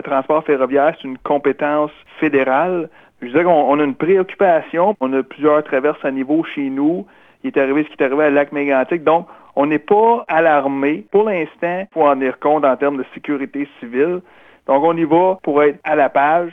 le transport ferroviaire, c'est une compétence fédérale. Je disais qu'on a une préoccupation. On a plusieurs traverses à niveau chez nous. Il est arrivé ce qui est arrivé à lac mégantic. Donc, on n'est pas alarmé. Pour l'instant, il faut en tenir compte en termes de sécurité civile. Donc, on y va pour être à la page.